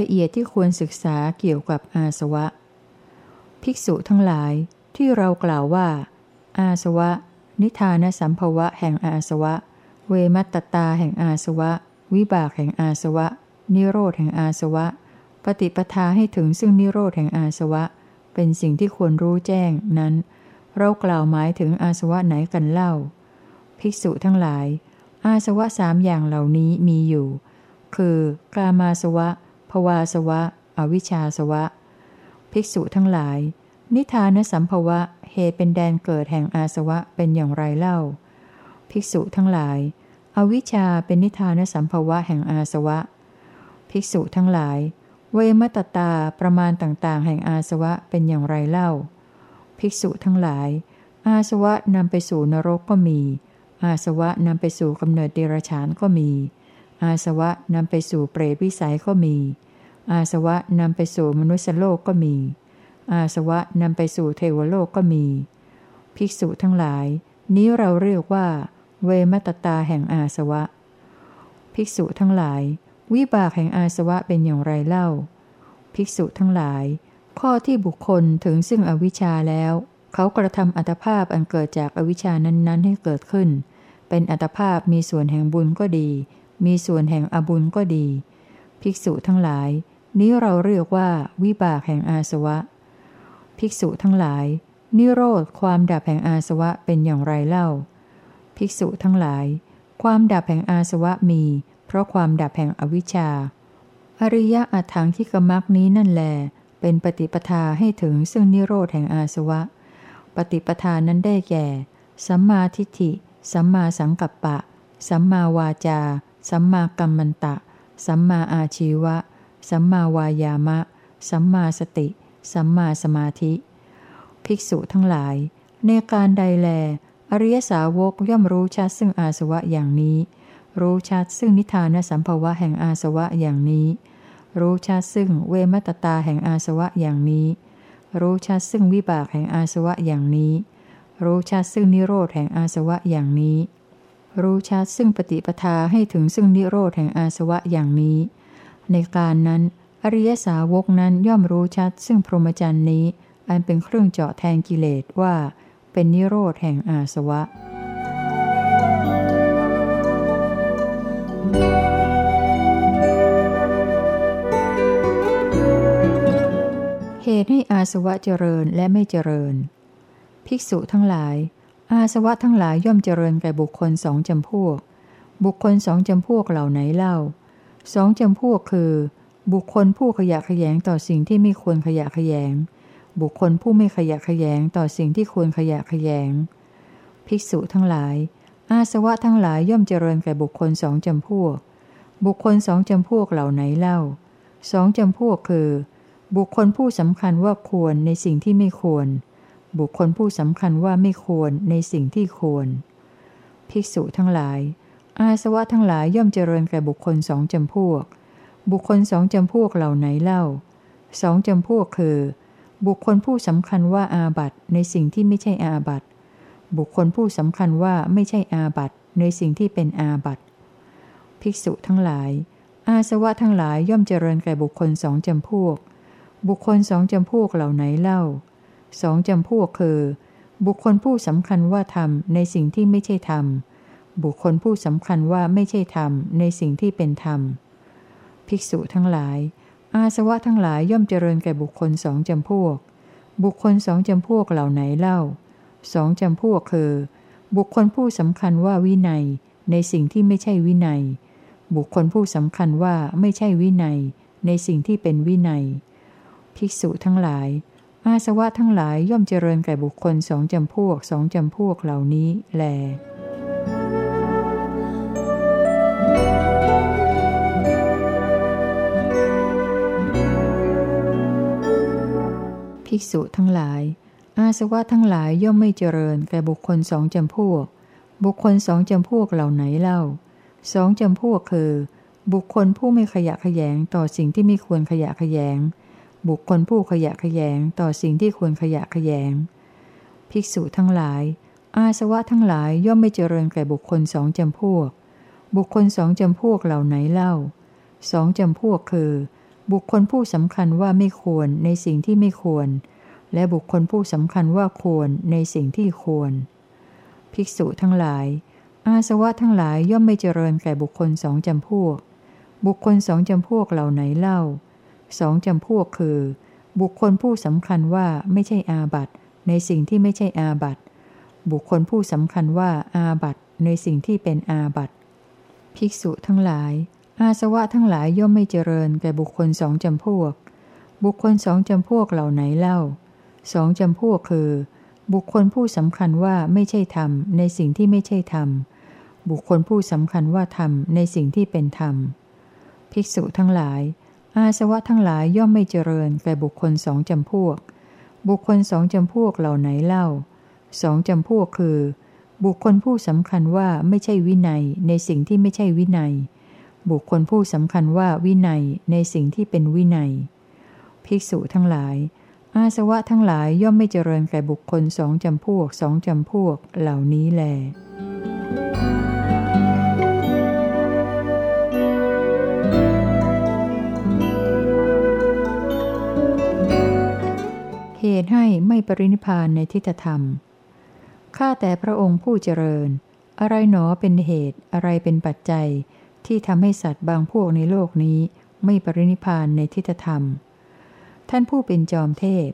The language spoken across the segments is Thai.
ละเอียดที่ควรศึกษาเกี่ยวกับอาสวะ ภิกษุทั้งหลายที่เรากล่าวว่า อาสวะ นิทานสัมภวะแห่งอาสวะ เวมัตตาแห่งอาสวะ วิบากแห่งอาสวะ นิโรธแห่งอาสวะ ปฏิปทาให้ถึงซึ่งนิโรธแห่งอาสวะ เป็นสิ่งที่ควรรู้แจ้งนั้น เรากล่าวหมายถึงอาสวะไหนกันเล่า ภิกษุทั้งหลาย อาสวะสามอย่างเหล่านี้มีอยู่ คือกามาสวะ ภวาสวะ อวิชชาสวะ ภิกษุทั้งหลาย นิทานสัมภวะ เหตุเป็นแดนเกิดแห่งอาสวะเป็นอย่างไรเล่า ภิกษุทั้งหลาย อวิชชาเป็นนิทานสัมภวะแห่งอาสวะ ภิกษุทั้งหลาย เวมตตาประมาณต่างๆ แห่งอาสวะเป็นอย่างไรเล่า ภิกษุทั้งหลาย อาสวะนำไปสู่นรกก็มี อาสวะนำไปสู่กำเนิดเดรัจฉานก็มี อาสวะนำไปสู่เปรตวิสัยก็มี อาสวะนำไปสู่มนุษยโลกก็มี อาสวะนำไปสู่เทวโลกก็มี ภิกษุทั้งหลาย นี้เราเรียกว่า เวมตตาแห่งอาสวะ ภิกษุทั้งหลาย วิบากแห่งอาสวะเป็นอย่างไรเล่า ภิกษุทั้งหลาย ข้อที่บุคคลถึงซึ่งอวิชชาแล้ว เขากระทำอัตภาพอันเกิดจากอวิชชานั้นๆ ให้เกิดขึ้น เป็นอัตภาพมีส่วนแห่งบุญก็ดี มีส่วนแห่งอบุญก็ดี ภิกษุทั้งหลาย นี้เราเรียกว่าวิบากแห่งอาสวะ ภิกษุทั้งหลาย นิโรธความดับแห่งอาสวะเป็นอย่างไรเล่า ภิกษุทั้งหลาย ความดับแห่งอาสวะมี เพราะความดับแห่งอวิชชา อริยะอัถังที่กมักนี้นั่นแล เป็นปฏิปทาให้ถึงซึ่งนิโรธแห่งอาสวะ ปฏิปทานั้นได้แก่ สัมมาทิฏฐิ สัมมาสังกัปปะ สัมมาวาจา สัมมากัมมันตะ สัมมาอาชีวะ สัมมาวายามะ สัมมาสติ สัมมาสมาธิ ภิกษุทั้งหลาย ในการใดแล อริยสาวกย่อมรู้ชัดซึ่งอาสวะอย่างนี้ รู้ชัดซึ่งนิทานสัมภวะแห่งอาสวะอย่างนี้ รู้ชัดซึ่งเวมตตาแห่งอาสวะอย่างนี้ รู้ชัดซึ่งวิบากแห่งอาสวะอย่างนี้ รู้ชัดซึ่งนิโรธแห่งอาสวะอย่างนี้ รู้ชัดซึ่งปฏิปทาให้ถึงซึ่งนิโรธแห่งอาสวะอย่างนี้ ในการนั้น อริยสาวกนั้นย่อมรู้ชัดซึ่งพรหมจรรย์นี้ อันเป็นเครื่องเจาะแทงกิเลสว่า เป็นนิโรธแห่งอาสวะ เหตุให้อาสวะเจริญและไม่เจริญ ภิกษุทั้งหลาย อาสวะทั้งหลายย่อมเจริญแก่บุคคลสองจำพวก บุคคลสองจำพวกเหล่าไหนเล่า สองจำพวกคือ บุคคลผู้ขยะขยงต่อสิ่งที่ไม่ควรขยะขยง บุคคลผู้ไม่ขยะขยงต่อสิ่งที่ควรขยะขยง ภิกษุทั้งหลาย อาสวะทั้งหลายย่อมเจริญแก่บุคคลสองจำพวก บุคคลสองจำพวกเหล่าไหนเล่า สองจำพวกคือ บุคคลผู้สำคัญว่าควรในสิ่งที่ไม่ควร บุคคลผู้สำคัญว่าไม่ควรในสิ่งที่ควร ภิกษุทั้งหลาย อาสวะทั้งหลายย่อมเจริญแก่บุคคลสองจำพวก บุคคลสองจำพวกเหล่าไหนเล่าสองจำพวกคือ บุคคลผู้สำคัญว่าอาบัตในสิ่งที่ไม่ใช่อาบัตบุคคลผู้สำคัญว่าไม่ใช่อาบัตในสิ่งที่เป็นอาบัตภิกษุทั้งหลาย อาสวะทั้งหลายย่อมเจริญแก่บุคคลสองจำพวก บุคคลสองจำพวกเหล่าไหนเล่า สองจำพวกคือ บุคคลผู้สำคัญว่าทำในสิ่งที่ไม่ใช่ธรรม บุคคลผู้สำคัญว่าไม่ใช่ธรรมในสิ่งที่เป็นธรรม ภิกษุทั้งหลาย อาสวะทั้งหลายย่อมเจริญแก่บุคคลสองจำพวก บุคคลสองจำพวกเหล่าไหนเล่า สองจำพวกคือ บุคคลผู้สำคัญว่าวินัย ในสิ่งที่ไม่ใช่วินัย บุคคลผู้สำคัญว่าไม่ใช่วินัย ในสิ่งที่เป็นวินัย ภิกษุทั้งหลาย อาสวะทั้งหลายย่อมเจริญแก่บุคคลสองจำพวกสองจำพวกเหล่านี้แลภิกษุทั้งหลาย อาสวะทั้งหลายย่อมไม่เจริญแก่บุคคลสองจำพวก บุคคลสองจำพวกเหล่าไหนเล่า สองจำพวกคือ บุคคลผู้ไม่ขยะแขยงต่อสิ่งที่ไม่ควรขยะแขยง บุคคลผู้ขยะขยงต่อสิ่งที่ควรขยะขยง ภิกษุทั้งหลาย อาสวะทั้งหลายย่อมไม่เจริญแก่บุคคลสองจำพวก บุคคลสองจำพวกเหล่าไหนเล่าสองจำพวกคือ บุคคลผู้สำคัญว่าไม่ควรในสิ่งที่ไม่ควร และบุคคลผู้สำคัญว่าควรในสิ่งที่ควร ภิกษุทั้งหลาย อาสวะทั้งหลายย่อมไม่เจริญแก่บุคคลสองจำพวก บุคคลสองจำพวกเหล่าไหนเล่า สองจำพวกคือ บุคคลผู้สำคัญว่าไม่ใช่อาบัตในสิ่งที่ไม่ใช่อาบัตบุคคลผู้สำคัญว่าอาบัตในสิ่งที่เป็นอาบัตภิกษุทั้งหลาย อาสวะทั้งหลายย่อมไม่เจริญแก่บุคคลสองจำพวก บุคคลสองจำพวกเหล่าไหนเล่าสองจำพวกคือ บุคคลผู้สำคัญว่าไม่ใช่ธรรมในสิ่งที่ไม่ใช่ธรรม บุคคลผู้สำคัญว่าธรรมในสิ่งที่เป็นธรรม ภิกษุทั้งหลาย อาสวะทั้งหลายย่อมไม่เจริญแก่บุคคลสองจำพวก บุคคลสองจำพวกเหล่าไหนเล่า สองจำพวกคือ บุคคลผู้สำคัญว่าไม่ใช่วินัยในสิ่งที่ไม่ใช่วินัย บุคคลผู้สำคัญว่าวินัยในสิ่งที่เป็นวินัย ภิกษุทั้งหลาย อาสวะทั้งหลายย่อมไม่เจริญแก่บุคคลสองจำพวกสองจำพวกเหล่านี้แล ตุให้ไม่ปรินิพานในทิฏฐธรรม ข้าแต่พระองค์ผู้เจริญ อะไรหนอเป็นเหตุ อะไรเป็นปัจจัย ที่ทำให้สัตว์บางพวกในโลกนี้ ไม่ปรินิพานในทิฏฐธรรม ท่านผู้เป็นจอมเทพ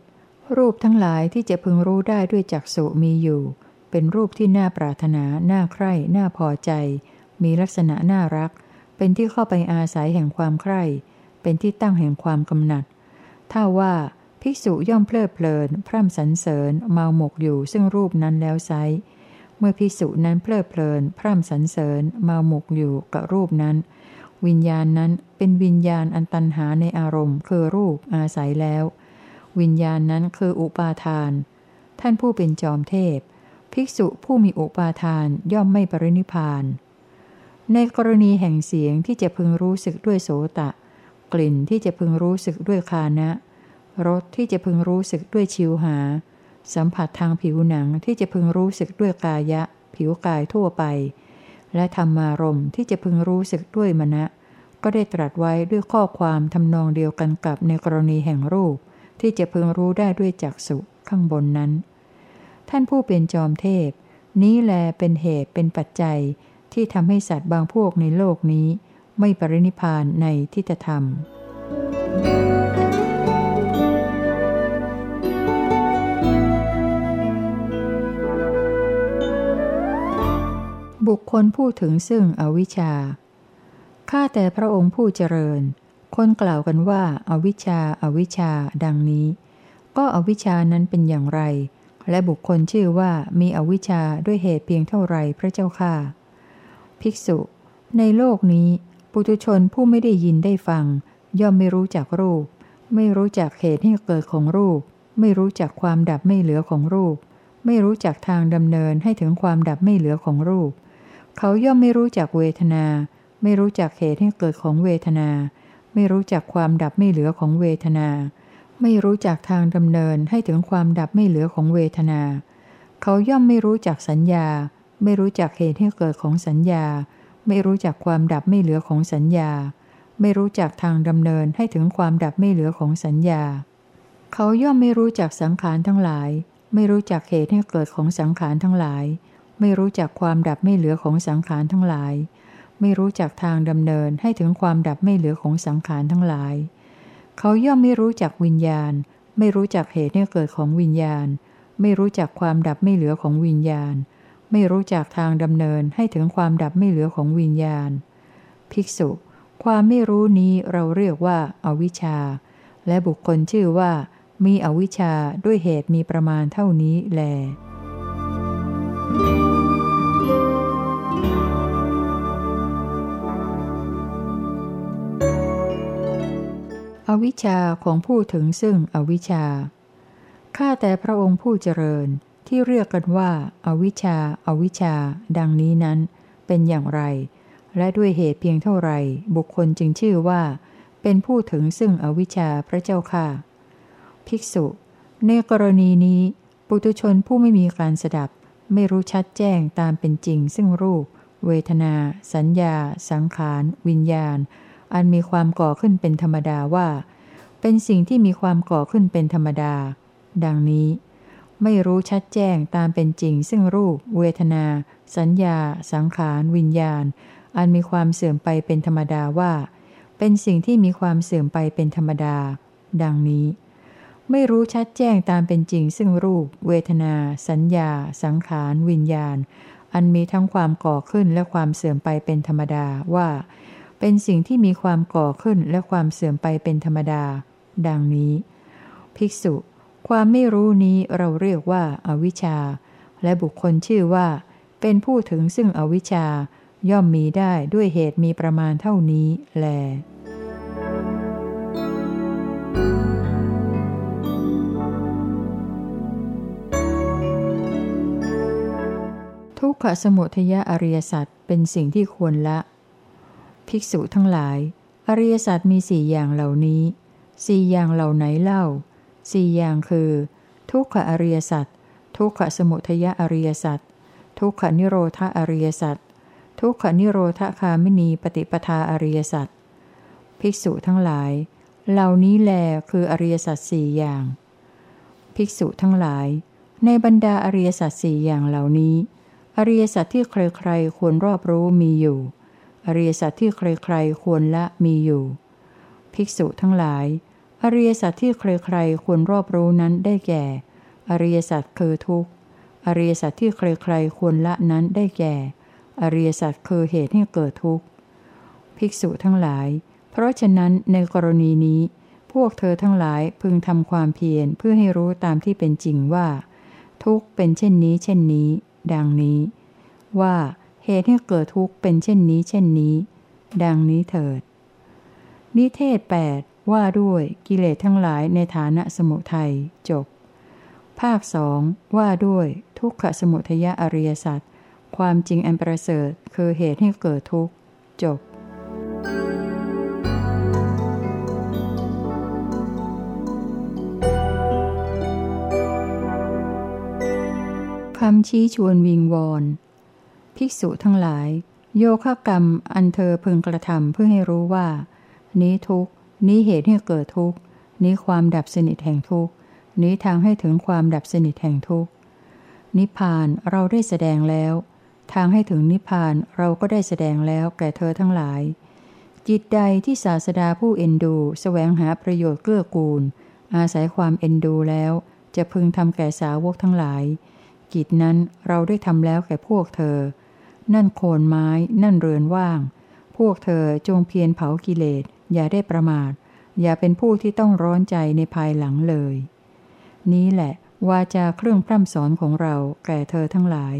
รูปทั้งหลายที่จะพึงรู้ได้ด้วยจักษุมีอยู่ เป็นรูปที่น่าปรารถนา น่าใคร่ น่าพอใจ มีลักษณะน่ารัก เป็นที่เข้าไปอาศัยแห่งความใคร่ เป็นที่ตั้งแห่งความกำหนัด ถ้าว่า ภิกษุย่อมเพลิดเพลิน พร่ำสรรเสริญ เมาหมกอยู่ซึ่งรูปนั้นแล้วไซเมื่อภิกษุนั้นเพลิดเพลิน พร่ำสรรเสริญ เมาหมกอยู่กับรูปนั้น วิญญาณนั้นเป็นวิญญาณอันตันหาในอารมณ์ คือรูปอาศัยแล้ว วิญญาณนั้นคืออุปาทาน ท่านผู้เป็นจอมเทพ ภิกษุผู้มีอุปาทานย่อมไม่ปรินิพานในกรณีแห่งเสียงที่จะพึงรู้สึกด้วยโสตะ กลิ่นที่จะพึงรู้สึกด้วยคานะ รสที่จะพึงรู้สึกด้วยชิวหา สัมผัสทางผิวหนังที่จะพึงรู้สึกด้วยกายะ ผิวกายทั่วไป และธรรมารมที่จะพึงรู้สึกด้วยมณะ ก็ได้ตรัสไว้ด้วยข้อความทำนองเดียวกันกับในกรณีแห่งรูป ที่จะพึงรู้ได้ด้วยจักษุข้างบนนั้น ท่านผู้เป็นจอมเทพ นี้แลเป็นเหตุเป็นปัจจัยที่ทำให้สัตว์บางพวกในโลกนี้ ไม่ปรินิพานในทิฏฐธรรม Thank you. บุคคลพูดถึงซึ่งอวิชชา ข้าแต่พระองค์ผู้เจริญ คนกล่าวกันว่าอาวิชชาอาวิชชา ดังนี้ ก็อวิชชานั้นเป็นอย่างไร และบุคคลชื่อว่ามีอวิชชาด้วยเหตุเพียงเท่าไรพระเจ้าค่าภิกษุ ในโลกนี้ ปุถุชนผู้ไม่ได้ยินได้ฟัง ย่อมไม่รู้จักรูป ไม่รู้จักเหตุให้เกิดของรูป ไม่รู้จักความดับไม่เหลือของรูป ไม่รู้จักทางดำเนินให้ถึงความดับไม่เหลือของรูป เขาย่อมไม่รู้จักเวทนา ไม่รู้จักเหตุให้เกิดของเวทนา ไม่รู้จักความดับไม่เหลือของเวทนา ไม่รู้จักทางดำเนินให้ถึงความดับไม่เหลือของเวทนา เขาย่อมไม่รู้จักสัญญา ไม่รู้จักเหตุให้เกิดของสัญญา ไม่รู้จักความดับไม่เหลือของสัญญา ไม่รู้จักทางดำเนินให้ถึงความดับไม่เหลือของสัญญา เขาย่อมไม่รู้จักสังขารทั้งหลาย ไม่รู้จักเหตุให้เกิดของสังขารทั้งหลาย ไม่รู้จักความดับไม่เหลือของสังขารทั้งหลาย ไม่รู้จักทางดำเนินให้ถึงความดับไม่เหลือของสังขารทั้งหลาย เขาย่อมไม่รู้จักวิญญาณ ไม่รู้จักเหตุให้เกิดของวิญญาณ ไม่รู้จักความดับไม่เหลือของวิญญาณ ไม่รู้จักทางดำเนินให้ถึงความดับไม่เหลือของวิญญาณ ภิกษุ ความไม่รู้นี้เราเรียกว่าอาวิชชา และบุคคลชื่อว่า มีอวิชชาด้วยเหตุมีประมาณเท่านี้แล อวิชชาของผู้ถึงซึ่งอวิชชา ข้าแต่พระองค์ผู้เจริญที่เรียกกันว่าอาวิชชาอาวิชชา ดังนี้นั้น เป็นอย่างไร และด้วยเหตุเพียงเท่าไร บุคคลจึงชื่อว่า เป็นผู้ถึงซึ่งอวิชชาพระเจ้าค่ะ ภิกษุ ในกรณีนี้ ปุตุชนผู้ไม่มีการสดับ ไม่รู้ชัดแจ้งตามเป็นจริงซึ่งรูป เวทนา สัญญา สังขาร วิญญาณ อันมีความก่อขึ้นเป็นธรรมดาว่า เป็นสิ่งที่มีความก่อขึ้นเป็นธรรมดา ดังนี้ ไม่รู้ชัดแจ้งตามเป็นจริง ซึ่งรูป เวทนา สัญญา สังขาร วิญญาณ อันมีความเสื่อมไปเป็นธรรมดาว่า เป็นสิ่งที่มีความเสื่อมไปเป็นธรรมดา ดังนี้ ไม่รู้ชัดแจ้งตามเป็นจริง ซึ่งรูป เวทนา สัญญา สังขาร วิญญาณ อันมีทั้งความก่อขึ้นและความเสื่อมไปเป็นธรรมดาว่า เป็นสิ่งที่มีความก่อขึ้นและความเสื่อมไปเป็นธรรมดา ดังนี้ ภิกษุ ความไม่รู้นี้เราเรียกว่าอาวิชชา และบุคคลชื่อว่า เป็นผู้ถึงซึ่งอวิชชา ย่อมมีได้ด้วยเหตุมีประมาณเท่านี้แลทุกขสมุทยอริยสัตว์เป็นสิ่งที่ควรละ ภิกษุทั้งหลาย อริยสัจมีสี่อย่างเหล่านี้สี่อย่างเหล่าไหนเล่าสี่อย่างคือ ทุกขอริยสัจทุกขสมุทยอริยสัจทุกขนิโรธอริยสัจทุกขนิโรธคามินีปฏิปทาอริยสัจภิกษุทั้งหลาย เหล่านี้แลคืออริยสัจสี่อย่าง ภิกษุทั้งหลาย ในบรรดาอริยสัจสี่อย่างเหล่านี้ อริยสัจที่ใครๆควรรอบรู้มีอยู่ อริยสัจที่ใครๆควรละมีอยู่ ภิกษุทั้งหลาย อริยสัจที่ใครๆควรรอบรู้นั้นได้แก่ อริยสัจคือทุกข์ อริยสัจที่ใครๆควรละนั้นได้แก่ อริยสัจคือเหตุให้เกิดทุกข์ ภิกษุทั้งหลาย เพราะฉะนั้นในกรณีนี้ พวกเธอทั้งหลายพึงทำความเพียรเพื่อให้รู้ตามที่เป็นจริงว่า ทุกข์เป็นเช่นนี้เช่นนี้ ดังนี้ ว่า เหตุให้เกิดทุกข์เป็นเช่นนี้เช่นนี้ ดังนี้เถิด นิเทศ 8 ว่าด้วยกิเลสทั้งหลายในฐานะสมุทัยจบ ภาคสองว่าด้วยทุกขสมุทยอริยสัจความจริงอันประเสริฐคือเหตุให้เกิดทุกข์จบคำชี้ชวนวิงวอน ภิกษุทั้งหลาย โยคะกรรมอันเธอพึงกระทำเพื่อให้รู้ว่า นี้ทุกนี้เหตุให้เกิดทุกนี้ความดับสนิทแห่งทุกนี้ทางให้ถึงความดับสนิทแห่งทุกนิพพานเราได้แสดงแล้ว ทางให้ถึงนิพพานเราก็ได้แสดงแล้วแก่เธอทั้งหลาย จิตใดที่ศาสดาผู้เอ็นดูสแสวงหาประโยชน์เกื้อกูล อาศัยความเอ็นดูแล้ว จะพึงทำแก่สาวกทั้งหลาย จิตนั้นเราได้ทำแล้วแก่พวกเธอ นั่นโคนไม้ นั่นเรือนว่าง พวกเธอจงเพียรเผากิเลส อย่าได้ประมาท อย่าเป็นผู้ที่ต้องร้อนใจในภายหลังเลย นี้แหละวาจาเครื่องพร่ำสอนของเราแก่เธอทั้งหลาย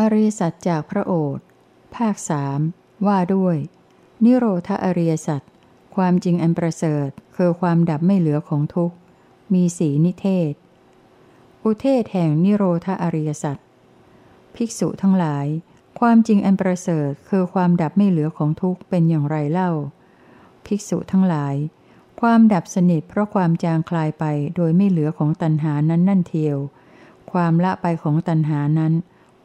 อริสัจจากพระโอษฐ์ภาคสามว่าด้วย นิโรธอริยสัจ ความจริงอันประเสริฐคือความดับไม่เหลือของทุกข์ มีสีนิเทศ อุเทศแห่งนิโรธอริยสัจภิกษุทั้งหลาย ความจริงอันประเสริฐคือความดับไม่เหลือของทุกข์เป็นอย่างไรเล่า ภิกษุทั้งหลาย ความดับสนิทเพราะความจางคลายไปโดยไม่เหลือของตัณหานั้นนั่นเทียว ความละไปของตัณหานั้น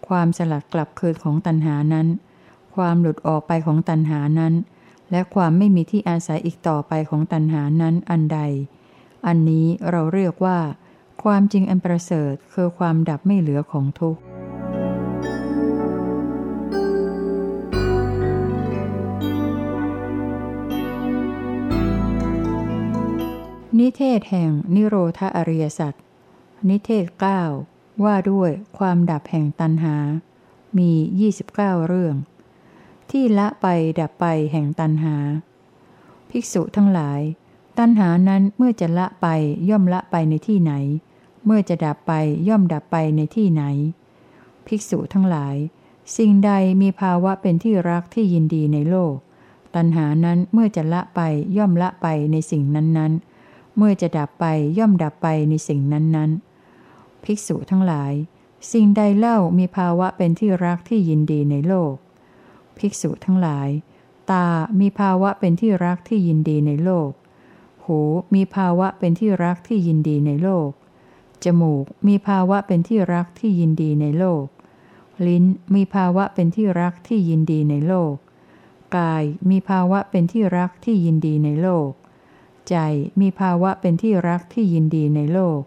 ความสลัดกลับคืนของตัณหานั้น ความหลุดออกไปของตัณหานั้น และความไม่มีที่อาศัยอีกต่อไปของตัณหานั้นอันใด อันนี้เราเรียกว่า ความจริงอันประเสริฐคือความดับไม่เหลือของทุกข์นิเทศแห่งนิโรธอริยสัจนิเทศ 9 ว่าด้วยความดับแห่งตัณหา มี 29 เรื่อง ที่ละไปดับไปแห่งตันหา ภิกษุทั้งหลาย ตันหานั้นเมื่อจะละไปย่อมละไปในที่ไหน เมื่อจะดับไปย่อมดับไปในที่ไหน ภิกษุทั้งหลาย สิ่งใดมีภาวะเป็นที่รักที่ยินดีในโลก ตันหานั้นเมื่อจะละไปย่อมละไปในสิ่งนั้นๆ เมื่อจะดับไปย่อมดับไปในสิ่งนั้นๆ ภิกษุทั้งหลาย สิ่งใดเล่ามีภาวะเป็นที่รักที่ยินดีในโลก ภิกษุทั้งหลาย ตา มีภาวะเป็นที่รักที่ยินดีในโลก หู มีภาวะเป็นที่รักที่ยินดีในโลกจจมูก มีภาวะเป็นที่รักที่ยินดีในโลก ลิ้น มีภาวะเป็นที่รักที่ยินดีในโลก กาย มีภาวะเป็นที่รักที่ยินดีในโลก ใจ มีภาวะเป็นที่รักที่ยินดีในโลก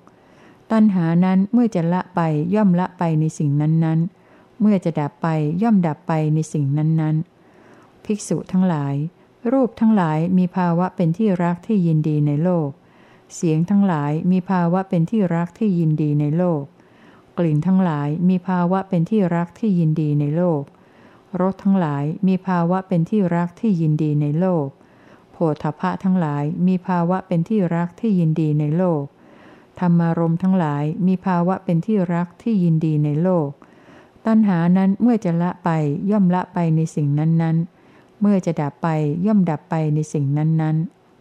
ตัณหานั้นเมื่อจะละไปย่อมละไปในสิ่งนั้นๆ เมื่อจะดับไปย่อมดับไปในสิ่งนั้นๆ ภิกษุทั้งหลาย รูปทั้งหลายมีภาวะเป็นที่รักที่ยินดีในโลก เสียงทั้งหลายมีภาวะเป็นที่รักที่ยินดีในโลก กลิ่นทั้งหลายมีภาวะเป็นที่รักที่ยินดีในโลก รสทั้งหลายมีภาวะเป็นที่รักที่ยินดีในโลก โผฏฐะทั้งหลายมีภาวะเป็นที่รักที่ยินดีในโลก ธรรมารมทั้งหลายมีภาวะเป็นที่รักที่ยินดีในโลก ตัณหานั้นเมื่อจะละไปย่อมละไปในสิ่งนั้นๆ เมื่อจะดับไปย่อมดับไปในสิ่งนั้น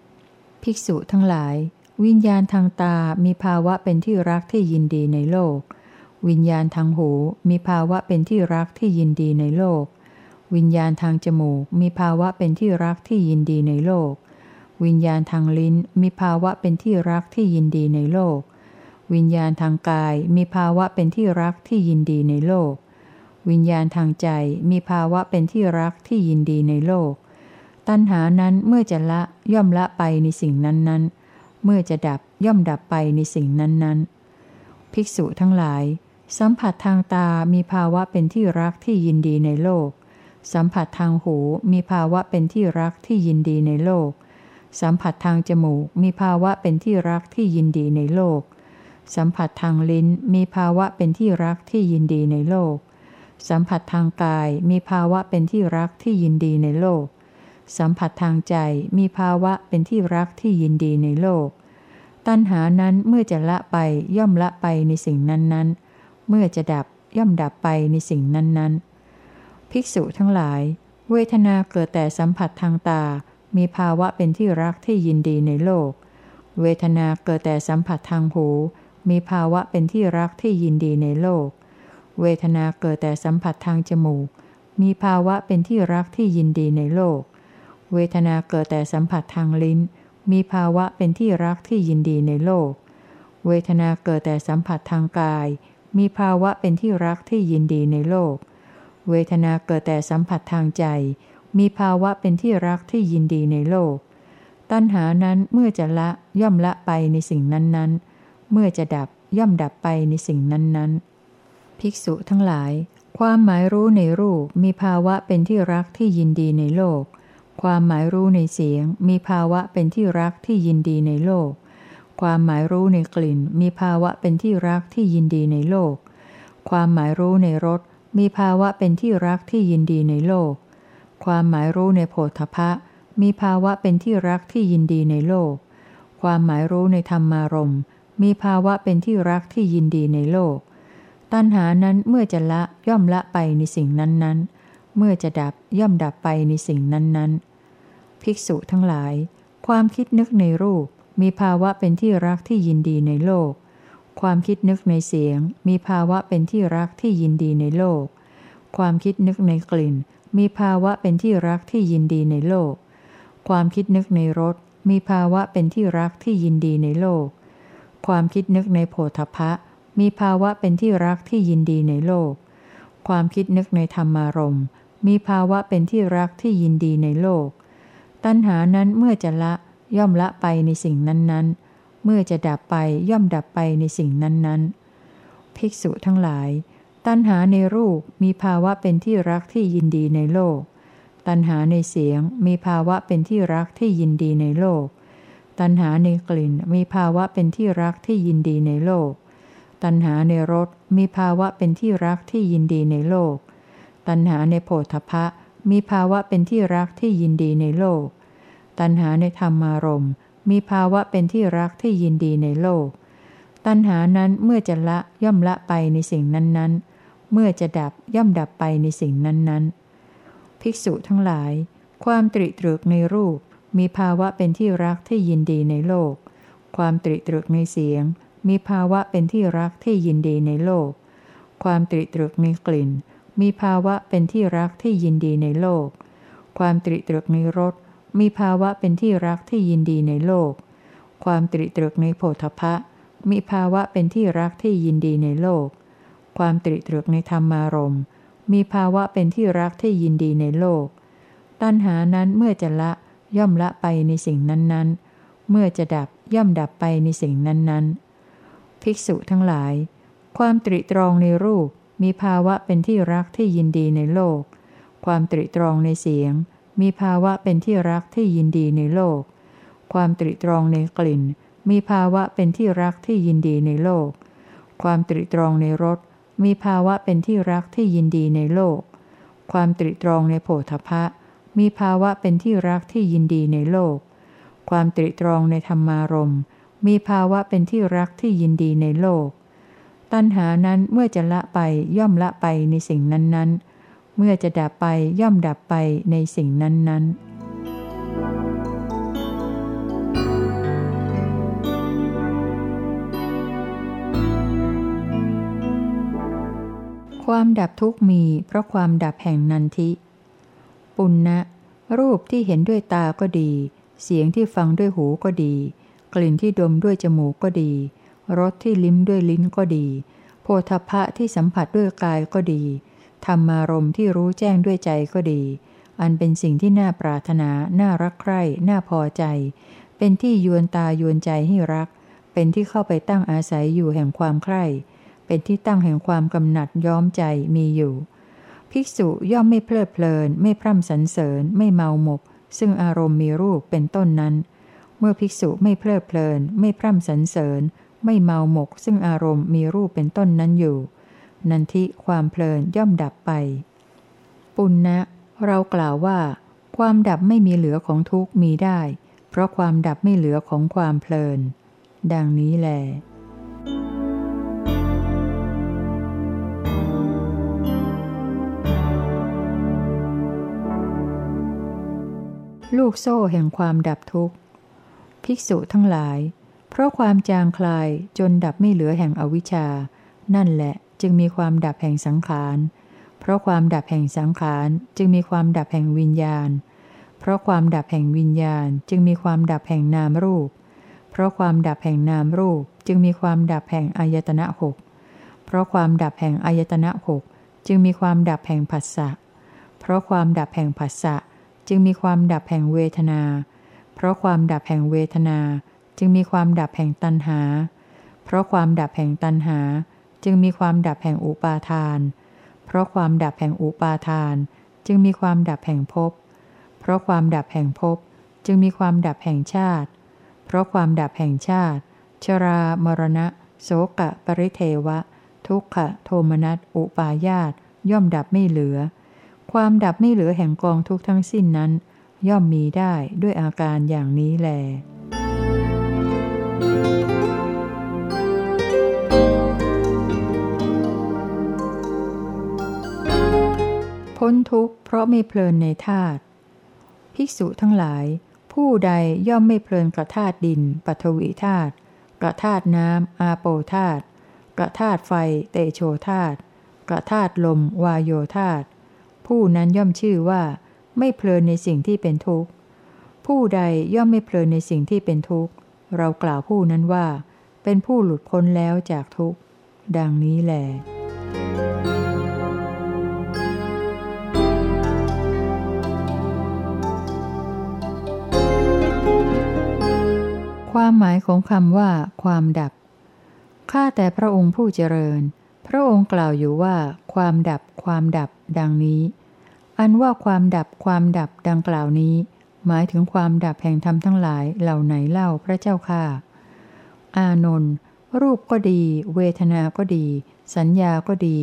ๆ ภิกษุทั้งหลาย วิญญาณทางตา มีภาวะเป็นที่รักที่ยินดีในโลก วิญญาณทางหู มีภาวะเป็นที่รักที่ยินดีในโลก วิญญาณทางจมูก มีภาวะเป็นที่รักที่ยินดีในโลก วิญญาณทางลิ้น มีภาวะเป็นที่รักที่ยินดีในโลก วิญญาณทางกาย มีภาวะเป็นที่รักที่ยินดีในโลก วิญญาณทางใจมีภาวะเป็นที่รักที่ยินดีในโลก ตัณหานั้นเมื่อจะละย่อมละไปในสิ่งนั้นๆ เมื่อจะดับย่อมดับไปในสิ่งนั้นๆ ภิกษุทั้งหลาย สัมผัสทางตามีภาวะเป็นที่รักที่ยินดีในโลก สัมผัสทางหูมีภาวะเป็นที่รักที่ยินดีในโลก สัมผัสทางจมูกมีภาวะเป็นที่รักที่ยินดีในโลก สัมผัสทางลิ้นมีภาวะเป็นที่รักที่ยินดีในโลก สัมผัสทางกายมีภาวะเป็นที่รักที่ยินดีในโลก สัมผัสทางใจมีภาวะเป็นที่รักที่ยินดีในโลก ตัณหานั้นเมื่อจะละไปย่อมละไปในสิ่งนั้นๆ เมื่อจะดับย่อมดับไปในสิ่งนั้นๆ ภิกษุทั้งหลาย เวทนาเกิดแต่สัมผัสทางตา มีภาวะเป็นที่รักที่ยินดีในโลก เวทนาเกิดแต่สัมผัสทางหู มีภาวะเป็นที่รักที่ยินดีในโลก เวทนาเกิดแต่สัมผัสทางจมูก มีภาวะเป็นที่รักที่ยินดีในโลก เวทนาเกิดแต่สัมผัสทางลิ้น มีภาวะเป็นที่รักที่ยินดีในโลก เวทนาเกิดแต่สัมผัสทางกาย มีภาวะเป็นที่รักที่ยินดีในโลก เวทนาเกิดแต่สัมผัสทางใจ มีภาวะเป็นที่รักที่ยินดีในโลก ตัณหานั้นเมื่อจะละย่อมละไปในสิ่งนั้นๆ เมื่อจะดับย่อมดับไปในสิ่งนั้นๆ ภิกษุทั้งหลาย ความหมายรู้ในรูปมีภาวะเป็นที่รักที่ยินดีในโลก ความหมายรู้ในเสียง มีภาวะเป็นที่รักที่ยินดีในโลก ความหมายรู้ในกลิ่น มีภาวะเป็นที่รักที่ยินดีในโลก ความหมายรู้ในรสมีภาวะเป็นที่รักที่ยินดีในโลก ความหมายรู้ในโผฏฐะมีภาวะเป็นที่รักที่ยินดีในโลก ความหมายรู้ในธรรมารมมีภาวะเป็นที่รักที่ยินดีในโลก ตัณหานั้นเมื่อจะละย่อมละไปในสิ่งนั้นๆ เมื่อจะดับย่อมดับไปในสิ่งนั้นๆ ภิกษุทั้งหลาย ความคิดนึกในรูปมีภาวะเป็นที่รักที่ยินดีในโลก ความคิดนึกในเสียง มีภาวะเป็นที่รักที่ยินดีในโลก ความคิดนึกในกลิ่น มีภาวะเป็นที่รักที่ยินดีในโลก ความคิดนึกในรสมีภาวะเป็นที่รักที่ยินดีในโลก ความคิดนึกในโผฏฐะ มีภาวะเป็นที่รักที่ยินดีในโลก ความคิดนึกในธรรมารมณ์ มีภาวะเป็นที่รักที่ยินดีในโลก ตัณหานั้นเมื่อจะละย่อมละไปในสิ่งนั้นๆ เมื่อจะดับไปย่อมดับไปในสิ่งนั้นๆ ภิกษุทั้งหลาย ตัณหาในรูปมีภาวะเป็นที่รักที่ยินดีในโลก ตัณหาในเสียงมีภาวะเป็นที่รักที่ยินดีในโลก ตัณหาในกลิ่นมีภาวะเป็นที่รักที่ยินดีในโลก ตัณหาในรสมีภาวะเป็นที่รักที่ยินดีในโลก ตัณหาในโพธพะมีภาวะเป็นที่รักที่ยินดีในโลก ตัณหาในธรรมารมมีภาวะเป็นที่รักที่ยินดีในโลก ตัณหานั้นเมื่อจะละย่อมละไปในสิ่งนั้นๆ เมื่อจะดับย่อมดับไปในสิ่งนั้นๆ ภิกษุทั้งหลาย ความตริตรึกในรูป มีภาวะเป็นที่รักที่ยินดีในโลก ความตริตรึกในเสียง มีภาวะเป็นที่รักที่ยินดีในโลก ความตริตรึกในกลิ่น มีภาวะเป็นที่รักที่ยินดีในโลก ความตริตรึกในรส มีภาวะเป็นที่รักที่ยินดีในโลก ความตริตรึกในโผฏฐะมีภาวะเป็นที่รักที่ยินดีในโลก ความตริตรึกในธรรมารมณ์ มีภาวะเป็นที่รักที่ยินดีในโลก ตัณหานั้นเมื่อจะละย่อมละไปในสิ่งนั้นๆ เมื่อจะดับย่อมดับไปในสิ่งนั้นๆ ภิกษุทั้งหลาย ความตริตรองในรูปมีภาวะเป็นที่รักที่ยินดีในโลก ความตริตรองในเสียง มีภาวะเป็นที่รักที่ยินดีในโลก ความตริตรองในกลิ่น มีภาวะเป็นที่รักที่ยินดีในโลก ความตริตรองในรสมีภาวะเป็นที่รักที่ยินดีในโลก ความตริตรองในโผฏฐะมีภาวะเป็นที่รักที่ยินดีในโลก ความตริตรองในธรรมารมณ์ มีภาวะเป็นที่รักที่ยินดีในโลก ตัณหานั้นเมื่อจะละไปย่อมละไปในสิ่งนั้นๆ เมื่อจะดับไปย่อมดับไปในสิ่งนั้นๆความดับทุกมีเพราะความดับแห่งนันทิ ปุณณะรูปที่เห็นด้วยตาก็ดี เสียงที่ฟังด้วยหูก็ดี กลิ่นที่ดมด้วยจมูกก็ดี รสที่ลิ้มด้วยลิ้นก็ดี โพธพะที่สัมผัสด้วยกายก็ดี ธรรมารมที่รู้แจ้งด้วยใจก็ดี อันเป็นสิ่งที่น่าปรารถนา น่ารักใคร่ น่าพอใจ เป็นที่ยวนตายวนใจให้รัก เป็นที่เข้าไปตั้งอาศัยอยู่แห่งความใคร่ เป็นที่ตั้งแห่งความกำหนัดย้อมใจมีอยู่ ภิกษุย่อมไม่เพลิดเพลิน ไม่พร่ำสรรเสริญ ไม่เมาหมก ซึ่งอารมณ์มีรูปเป็นต้นนั้น มื่อภิกษุไม่เพลิดเพลิน ไม่พร่ำสรรเสริญ ไม่เมาหมก ซึ่งอารมณ์มีรูปเป็นต้นนั้นอยู่ นันทิความเพลินย่อมดับไป ปุณณะเรากล่าวว่า ความดับไม่มีเหลือของทุกมีได้ เพราะความดับไม่เหลือของความเพลิน ดังนี้แหละลูกโซ่แห่งความดับทุกข์ ภิกษุทั้งหลาย เพราะความจางคลายจนดับไม่เหลือแห่งอวิชชา นั่นแหละจึงมีความดับแห่งสังขาร เพราะความดับแห่งสังขารจึงมีความดับแห่งวิญญาณ เพราะความดับแห่งวิญญาณจึงมีความดับแห่งนามรูป เพราะความดับแห่งนามรูปจึงมีความดับแห่งอายตนะหกเพราะความดับแห่งอายตนะหกจึงมีความดับแห่งผัสสะ เพราะความดับแห่งผัสสะจึงมีความดับแห่งเวทนา เพราะความดับแห่งเวทนา จึงมีความดับแห่งตัณหา เพราะความดับแห่งตัณหา จึงมีความดับแห่งอุปาทาน เพราะความดับแห่งอุปาทาน จึงมีความดับแห่งภพ เพราะความดับแห่งภพ จึงมีความดับแห่งชาติ เพราะความดับแห่งชาติ ชรามรณะ โสกะปริเทวะ ทุกขะโทมนัสอุปาญาตย่อมดับไม่เหลือ ความดับไม่เหลือแห่งกองทุกทั้งสิ้นนั้น ย่อมมีได้ด้วยอาการอย่างนี้แล พ้นทุกข์เพราะไม่เพลินในธาตุ ภิกษุทั้งหลาย ผู้ใดย่อมไม่เพลินกระธาตุดินปฐวีธาตุ กระธาตุน้ำอาโปธาตุ กระธาตุไฟเตโชธาตุ กระธาตุลมวายโยธาตุ ผู้นั้นย่อมชื่อว่า ไม่เพลินในสิ่งที่เป็นทุกข์ ผู้ใดย่อมไม่เพลินในสิ่งที่เป็นทุกข์ เรากล่าวผู้นั้นว่า เป็นผู้หลุดพ้นแล้วจากทุกข์ ดังนี้แหละความหมายของคำว่า ความดับ ข้าแต่พระองค์ผู้เจริญ พระองค์กล่าวอยู่ว่า ความดับ ความดับ ดังนี้ อันว่าความดับความดับดังกล่าวนี้ หมายถึงความดับแห่งธรรมทั้งหลายเหล่าไหนเล่าพระเจ้าค่ะ อานนท์รูปก็ดี เวทนาก็ดี สัญญาก็ดี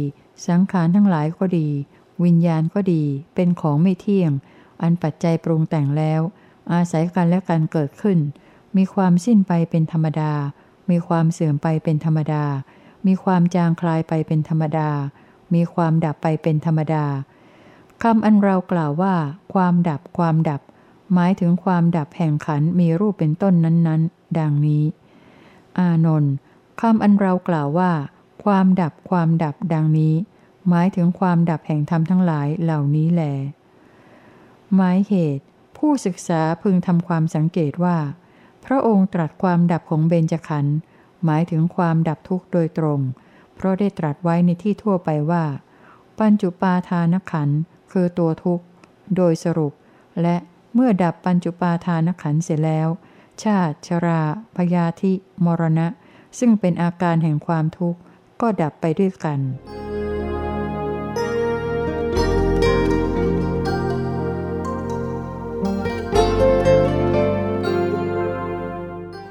สังขารทั้งหลายก็ดี วิญญาณก็ดี เป็นของไม่เที่ยง อันปัจจัยปรุงแต่งแล้ว อาศัยกันและกันเกิดขึ้น มีความสิ้นไปเป็นธรรมดา มีความเสื่อมไปเป็นธรรมดา มีความจางคลายไปเป็นธรรมดา มีความดับไปเป็นธรรมดา คำอันเรากล่าวว่า ความดับความดับ หมายถึงความดับแห่งขันมีรูปเป็นต้นนั้นๆ ดังนี้ อานนท์คำอันเรากล่าวว่า ความดับความดับดังนี้ หมายถึงความดับแห่งธรรมทั้งหลายเหล่านี้แหลหมายเหตุ ผู้ศึกษาพึงทำความสังเกตว่า พระองค์ตรัสความดับของเบญจขันธ์หมายถึงความดับทุกข์โดยตรง เพราะได้ตรัสไว้ในที่ทั่วไปว่า ปัญจุปาทานขัน คือตัวทุกข์ โดยสรุป และเมื่อดับปัญจุปาทานขันเสร็จแล้ว ชาติชราพยาธิ มรณะ ซึ่งเป็นอาการแห่งความทุกข์ ก็ดับไปด้วยกัน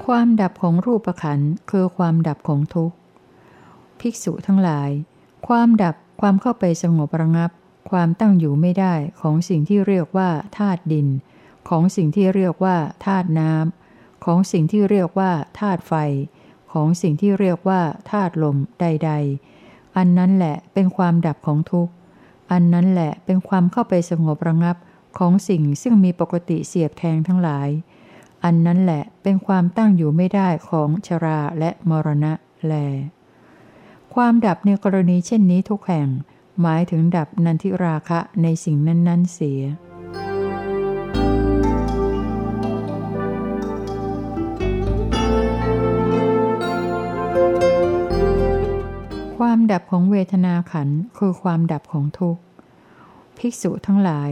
ความดับของรูปขันคือความดับของทุกข์ ภิกษุทั้งหลาย ความดับความเข้าไปสงบระงับ ความตั้งอยู่ไม่ได้ของสิ่งที่เรียกว่าธาตุดิน ของสิ่งที่เรียกว่าธาตุน้ำของสิ่งที่เรียกว่าธาตุไฟ ของสิ่งที่เรียกว่าธาตุลมใด ๆ อันนั้นแหละเป็นความดับของทุกข์ อันนั้นแหละเป็นความเข้าไปสงบระงับของสิ่งซึ่งมีปกติเสียบแทงทั้งหลาย อันนั้นแหละเป็นความตั้งอยู่ไม่ได้ของชราและมรณะแล ความดับในกรณีเช่นนี้ทุกแห่ง หมายถึงดับนันทิราคะในสิ่งนั้น ๆ เสีย ความดับของเวทนาขันคือความดับของทุกข์ ภิกษุทั้งหลาย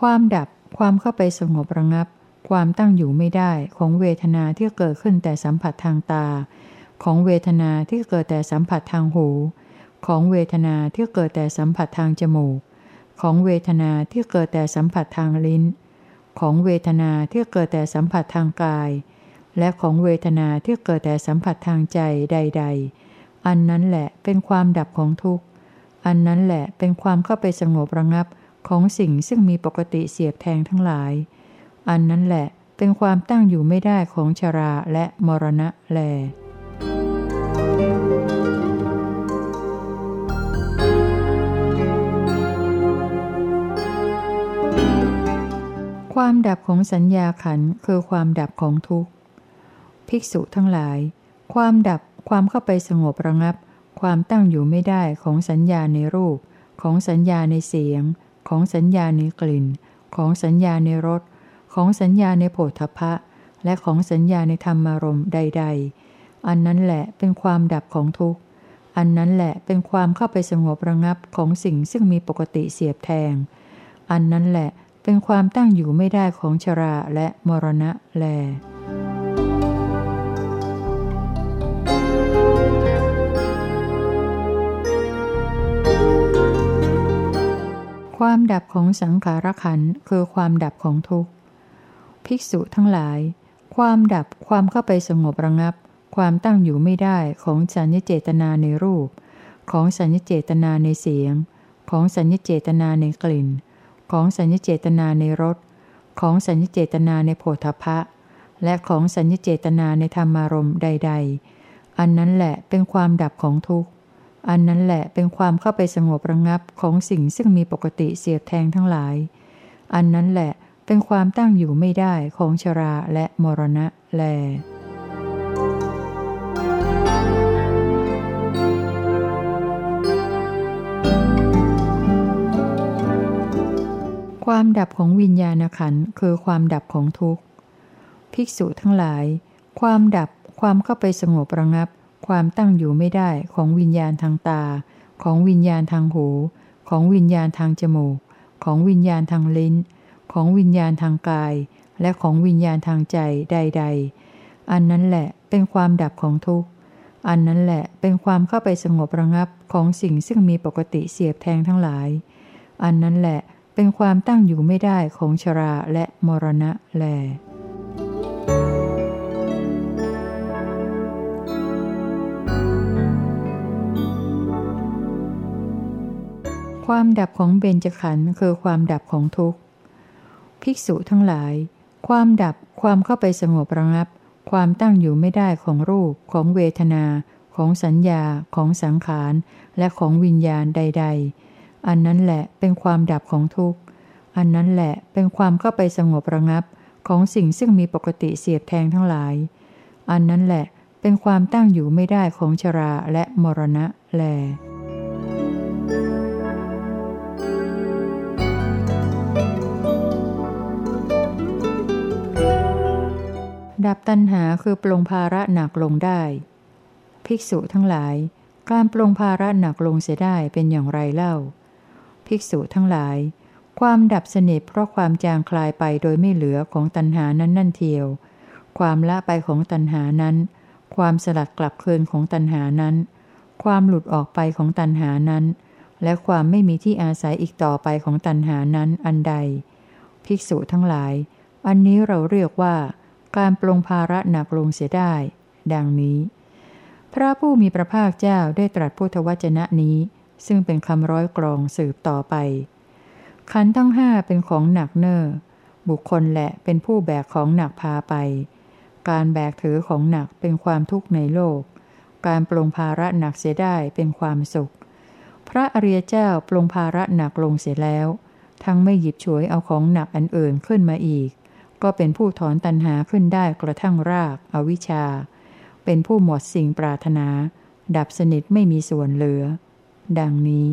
ความดับความเข้าไปสงบระงับ ความตั้งอยู่ไม่ได้ของเวทนาที่เกิดขึ้นแต่สัมผัสทางตา ของเวทนาที่เกิดแต่สัมผัสทางหู ของเวทนาที่เกิดแต่สัมผัสทางจมูก ของเวทนาที่เกิดแต่สัมผัสทางลิ้น ของเวทนาที่เกิดแต่สัมผัสทางกาย และของเวทนาที่เกิดแต่สัมผัสทางใจใด ๆ อันนั้นแหละเป็นความดับของทุกข์ อันนั้นแหละเป็นความเข้าไปสงบระงับของสิ่งซึ่งมีปกติเสียบแทงทั้งหลาย อันนั้นแหละเป็นความตั้งอยู่ไม่ได้ของชราและมรณะแล ความดับของสัญญาขันคือความดับของทุกข์ ภิกษุทั้งหลาย ความดับความเข้าไปสงบระงับ ความตั้งอยู่ไม่ได้ของสัญญาในรูป ของสัญญาในเสียง ของสัญญาในกลิ่น ของสัญญาในรสของสัญญาในโผฏฐพะและของสัญญาในธรรมารมณ์ใด ๆ อันนั้นแหละเป็นความดับของทุกข์ อันนั้นแหละเป็นความเข้าไปสงบระงับของสิ่งซึ่งมีปกติเสียบแทง อันนั้นแหละ เป็นความตั้งอยู่ไม่ได้ของชราและมรณะแล ความดับของสังขารขันคือความดับของทุกข์ ภิกษุทั้งหลาย ความดับความเข้าไปสงบระงับ ความตั้งอยู่ไม่ได้ของสัญญเจตนาในรูป ของสัญญเจตนาในเสียง ของสัญญเจตนาในกลิ่น ของสัญญเจตนาในรส ของสัญญเจตนาในโผฏฐพะและของสัญญเจตนาในธรรมารมณ์ใด ๆ อันนั้นแหละเป็นความดับของทุกข์ อันนั้นแหละเป็นความเข้าไปสงบระงับของสิ่งซึ่งมีปกติเสียบแทงทั้งหลาย อันนั้นแหละเป็นความตั้งอยู่ไม่ได้ของชราและมรณะแล ความดับของวิญญาณขันคือความดับของทุกข์ ภิกษุทั้งหลาย ความดับความเข้าไปสงบระงับ ความตั้งอยู่ไม่ได้ของวิญญาณทางตา ของวิญญาณทางหู ของวิญญาณทางจมูก ของวิญญาณทางลิ้น ของวิญญาณทางกาย และของวิญญาณทางใจใด ๆ อันนั้นแหละเป็นความดับของทุกข์ อันนั้นแหละเป็นความเข้าไปสงบระงับของสิ่งซึ่งมีปกติเสียบแทงทั้งหลาย อันนั้นแหละ เป็นความตั้งอยู่ไม่ได้ของชราและมรณะแล ความดับของเบญจขันธ์คือความดับของทุกข์ ภิกษุทั้งหลาย ความดับความเข้าไปสงบระงับ ความตั้งอยู่ไม่ได้ของรูปของเวทนา ของสัญญา ของสังขาร และของวิญญาณใด ๆ อันนั้นแหละเป็นความดับของทุกข์ อันนั้นแหละเป็นความเข้าไปสงบระงับของสิ่งซึ่งมีปกติเสียบแทงทั้งหลาย อันนั้นแหละเป็นความตั้งอยู่ไม่ได้ของชราและมรณะแลดับตัณหาคือปลงภาระหนักลงได้ ภิกษุทั้งหลาย การปรงภาระหนักลงเสียได้เป็นอย่างไรเล่า ภิกษุทั้งหลาย ความดับสนิทเพราะความจางคลายไปโดยไม่เหลือของตัณหานั้นนั่นเทียว ความละไปของตัณหานั้น ความสลัดกลับคืนของตัณหานั้น ความหลุดออกไปของตัณหานั้น และความไม่มีที่อาศัยอีกต่อไปของตัณหานั้นอันใด ภิกษุทั้งหลาย อันนี้เราเรียกว่า การปรงภาระหนักลงเสียได้ ดังนี้ พระผู้มีพระภาคเจ้าได้ตรัสพุทธวจนะนี้ ซึ่งเป็นคำร้อยกรองสืบต่อไป ขันทั้งห้าเป็นของหนักเนอ้อบุคคลแหละเป็นผู้แบกของหนักพาไป การแบกถือของหนักเป็นความทุกข์ในโลก การปลงภาระหนักเสียได้เป็นความสุข พระอริยเจ้าปลงภาระหนักลงเสียแล้ว ทั้งไม่หยิบฉวยเอาของหนักอันอื่นขึ้นมาอีก ก็เป็นผู้ถอนตัณหาขึ้นได้กระทั่งรากอวิชชา เป็นผู้หมดสิ่งปรารถนา ดับสนิทไม่มีส่วนเหลือ ดังนี้